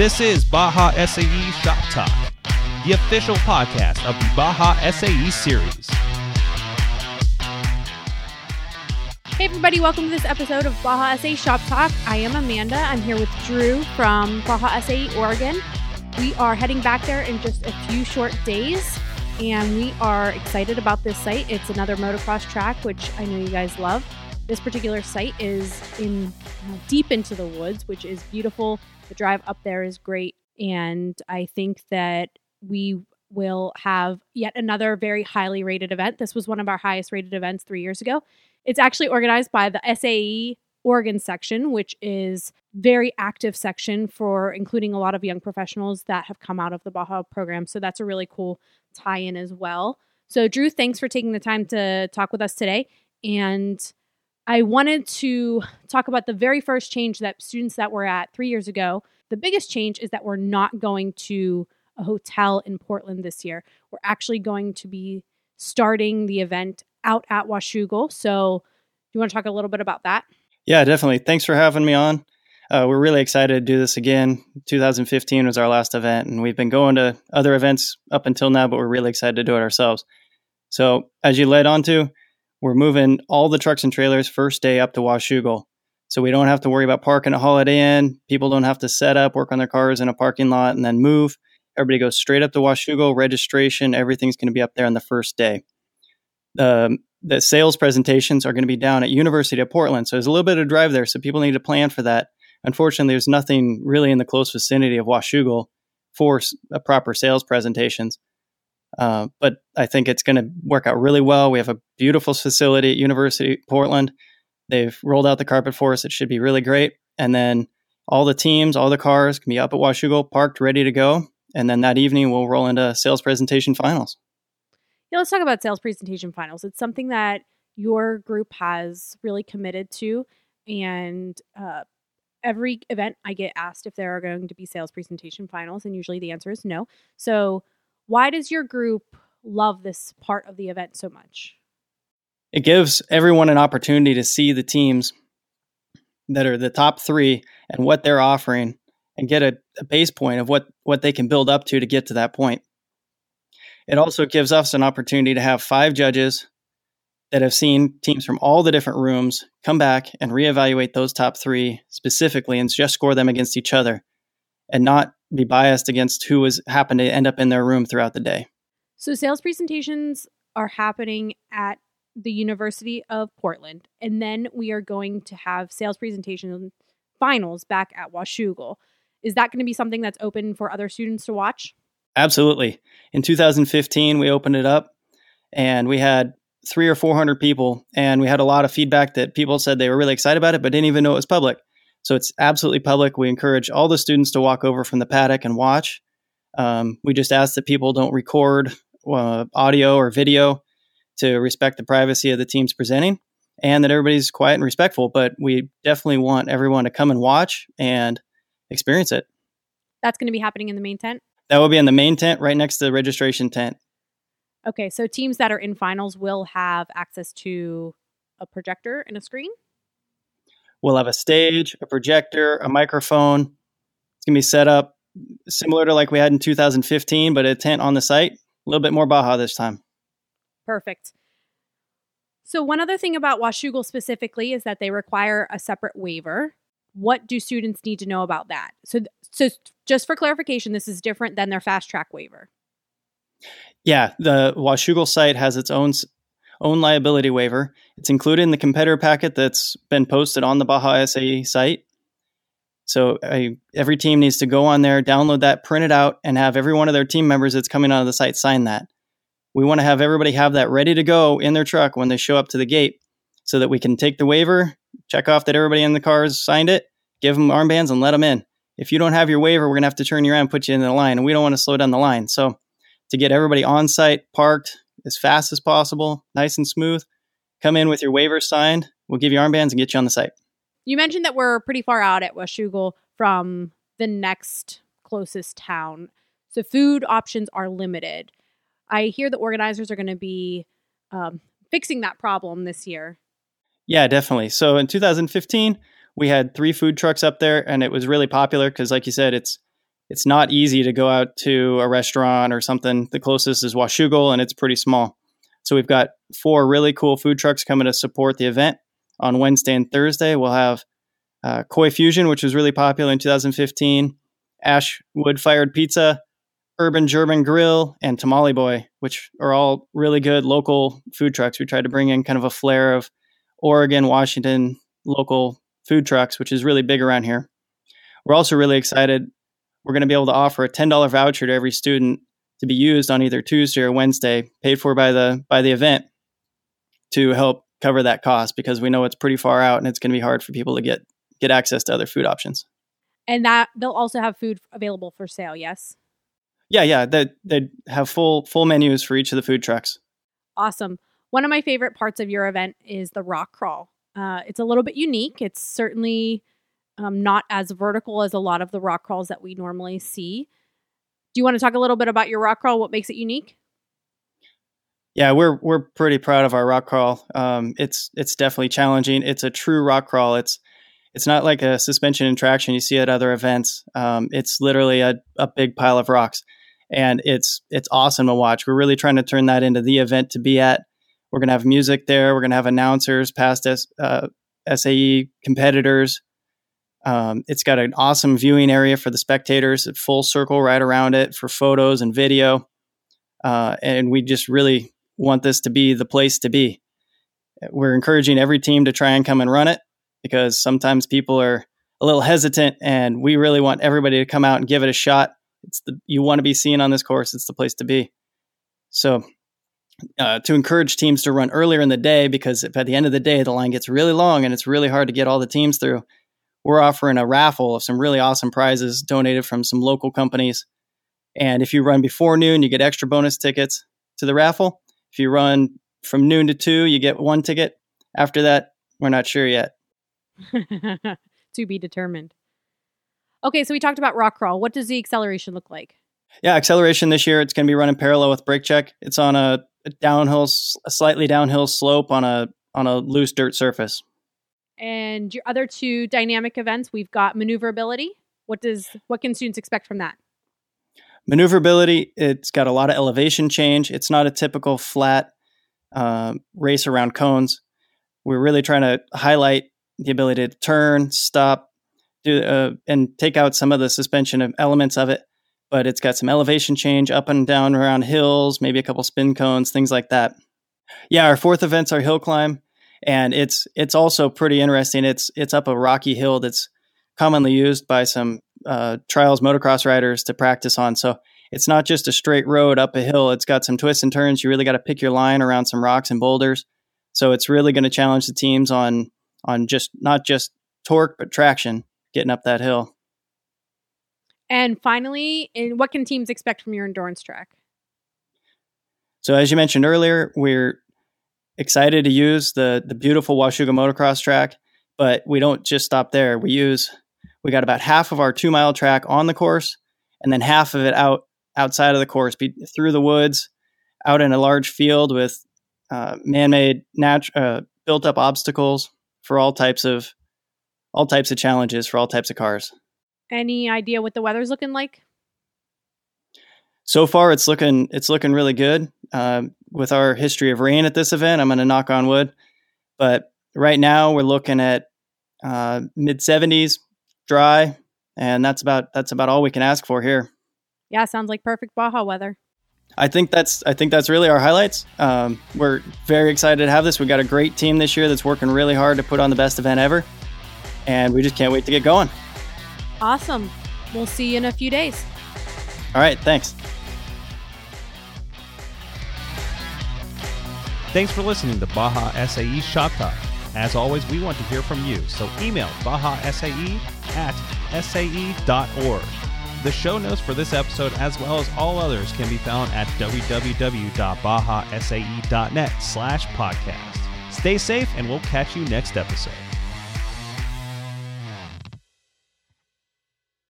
This is Baja SAE Shop Talk, the official podcast of the Baja SAE series. Hey, everybody, welcome to this episode of Baja SAE Shop Talk. I am Amanda. I'm here with Drew from Baja SAE, Oregon. We are heading back there in just a few short days, and we are excited about this site. It's another motocross track, which I know you guys love. This particular site is in deep into the woods, which is beautiful. The drive up there is great, and I think that we will have yet another very highly rated event. This was one of our highest rated events three years ago. It's actually organized by the SAE Oregon section, which is very active section for including a lot of young professionals that have come out of the Baja program. So that's a really cool tie-in as well. So Drew, thanks for taking the time to talk with us today. And I wanted to talk about the very first change that students that were at three years ago. The biggest change is that we're not going to a hotel in Portland this year. We're actually going to be starting the event out at Washougal. So, do you want to talk a little bit about that? Yeah, definitely. Thanks for having me on. Uh, we're really excited to do this again. 2015 was our last event, and we've been going to other events up until now, but we're really excited to do it ourselves. So, as you led on to, we're moving all the trucks and trailers first day up to Washougal. So we don't have to worry about parking at Holiday Inn. People don't have to set up, work on their cars in a parking lot, and then move. Everybody goes straight up to Washougal, registration, everything's going to be up there on the first day. Um, the sales presentations are going to be down at University of Portland. So there's a little bit of drive there. So people need to plan for that. Unfortunately, there's nothing really in the close vicinity of Washougal for a proper sales presentations. Uh, but I think it's going to work out really well. We have a beautiful facility at University Portland. They've rolled out the carpet for us. It should be really great. And then all the teams, all the cars can be up at Washougal, parked, ready to go. And then that evening, we'll roll into sales presentation finals. Yeah, let's talk about sales presentation finals. It's something that your group has really committed to. And uh, every event, I get asked if there are going to be sales presentation finals. And usually the answer is no. So, why does your group love this part of the event so much? It gives everyone an opportunity to see the teams that are the top three and what they're offering and get a, a base point of what, what they can build up to to get to that point. It also gives us an opportunity to have five judges that have seen teams from all the different rooms come back and reevaluate those top three specifically and just score them against each other and not be biased against who has happened to end up in their room throughout the day. So, sales presentations are happening at the University of Portland, and then we are going to have sales presentation finals back at Washougal. Is that going to be something that's open for other students to watch? Absolutely. In 2015, we opened it up and we had three or 400 people, and we had a lot of feedback that people said they were really excited about it, but didn't even know it was public. So it's absolutely public. We encourage all the students to walk over from the paddock and watch. Um, we just ask that people don't record uh, audio or video to respect the privacy of the teams presenting and that everybody's quiet and respectful. But we definitely want everyone to come and watch and experience it. That's going to be happening in the main tent? That will be in the main tent right next to the registration tent. Okay, so teams that are in finals will have access to a projector and a screen? We'll have a stage, a projector, a microphone. It's going to be set up similar to like we had in 2015, but a tent on the site. A little bit more Baja this time. Perfect. So, one other thing about Washougal specifically is that they require a separate waiver. What do students need to know about that? So, so just for clarification, this is different than their fast track waiver. Yeah, the Washougal site has its own own liability waiver. It's included in the competitor packet that's been posted on the Baja SAE site. So I, every team needs to go on there, download that, print it out, and have every one of their team members that's coming out of the site sign that. We want to have everybody have that ready to go in their truck when they show up to the gate so that we can take the waiver, check off that everybody in the cars signed it, give them armbands, and let them in. If you don't have your waiver, we're going to have to turn you around and put you in the line, and we don't want to slow down the line. So to get everybody on site, parked, as fast as possible, nice and smooth. Come in with your waiver signed. We'll give you armbands and get you on the site. You mentioned that we're pretty far out at Washougal from the next closest town. So food options are limited. I hear the organizers are going to be um, fixing that problem this year. Yeah, definitely. So in 2015, we had three food trucks up there, and it was really popular because, like you said, it's it's not easy to go out to a restaurant or something. The closest is Washougal, and it's pretty small. So we've got four really cool food trucks coming to support the event. On Wednesday and Thursday, we'll have uh, Koi Fusion, which was really popular in 2015, Ash Wood Fired Pizza, Urban German Grill, and Tamale Boy, which are all really good local food trucks. We tried to bring in kind of a flair of Oregon, Washington local food trucks, which is really big around here. We're also really excited. We're going to be able to offer a $10 voucher to every student to be used on either Tuesday or Wednesday, paid for by the by the event to help cover that cost because we know it's pretty far out and it's going to be hard for people to get get access to other food options. And that they'll also have food available for sale, yes. Yeah, yeah, they they have full full menus for each of the food trucks. Awesome. One of my favorite parts of your event is the rock crawl. Uh, it's a little bit unique. It's certainly um, not as vertical as a lot of the rock crawls that we normally see. Do you want to talk a little bit about your rock crawl? What makes it unique? Yeah, we're we're pretty proud of our rock crawl. Um, it's it's definitely challenging. It's a true rock crawl. It's it's not like a suspension and traction you see at other events. Um, it's literally a, a big pile of rocks, and it's it's awesome to watch. We're really trying to turn that into the event to be at. We're gonna have music there. We're gonna have announcers, past uh, SAE competitors, um, it's got an awesome viewing area for the spectators, a full circle right around it for photos and video. Uh, and we just really want this to be the place to be. We're encouraging every team to try and come and run it because sometimes people are a little hesitant, and we really want everybody to come out and give it a shot. It's the you want to be seen on this course. It's the place to be. So, uh, to encourage teams to run earlier in the day because if at the end of the day the line gets really long and it's really hard to get all the teams through, we're offering a raffle of some really awesome prizes donated from some local companies. And if you run before noon, you get extra bonus tickets to the raffle. If you run from noon to two, you get one ticket. After that, we're not sure yet. to be determined. Okay, so we talked about rock crawl. What does the acceleration look like? Yeah, acceleration this year it's going to be running parallel with brake check. It's on a, a downhill, a slightly downhill slope on a on a loose dirt surface. And your other two dynamic events, we've got maneuverability. What does what can students expect from that? Maneuverability, it's got a lot of elevation change. It's not a typical flat uh, race around cones. We're really trying to highlight the ability to turn, stop, do uh, and take out some of the suspension elements of it. But it's got some elevation change up and down around hills, maybe a couple spin cones, things like that. Yeah, our fourth event's our hill climb and it's it's also pretty interesting. It's it's up a rocky hill that's commonly used by some uh, trials motocross riders to practice on. So it's not just a straight road up a hill. It's got some twists and turns. You really got to pick your line around some rocks and boulders. So it's really going to challenge the teams on on just not just torque but traction getting up that hill. And finally, in what can teams expect from your endurance track? So as you mentioned earlier, we're excited to use the the beautiful Washougal motocross track, but we don't just stop there. We use we got about half of our two mile track on the course, and then half of it out outside of the course, be, through the woods, out in a large field with uh, man-made, nat- uh, built-up obstacles for all types of all types of challenges for all types of cars. Any idea what the weather's looking like? So far, it's looking it's looking really good. Uh, with our history of rain at this event. I'm going to knock on wood. But right now we're looking at uh, mid 70s, dry, and that's about that's about all we can ask for here. Yeah, sounds like perfect Baja weather. I think that's I think that's really our highlights. Um, we're very excited to have this. We got a great team this year that's working really hard to put on the best event ever, and we just can't wait to get going. Awesome. We'll see you in a few days. All right. Thanks. Thanks for listening to Baja SAE Shop Talk. As always, we want to hear from you, so email bajasae at sae.org. The show notes for this episode, as well as all others, can be found at www.bajasae.net slash podcast. Stay safe, and we'll catch you next episode.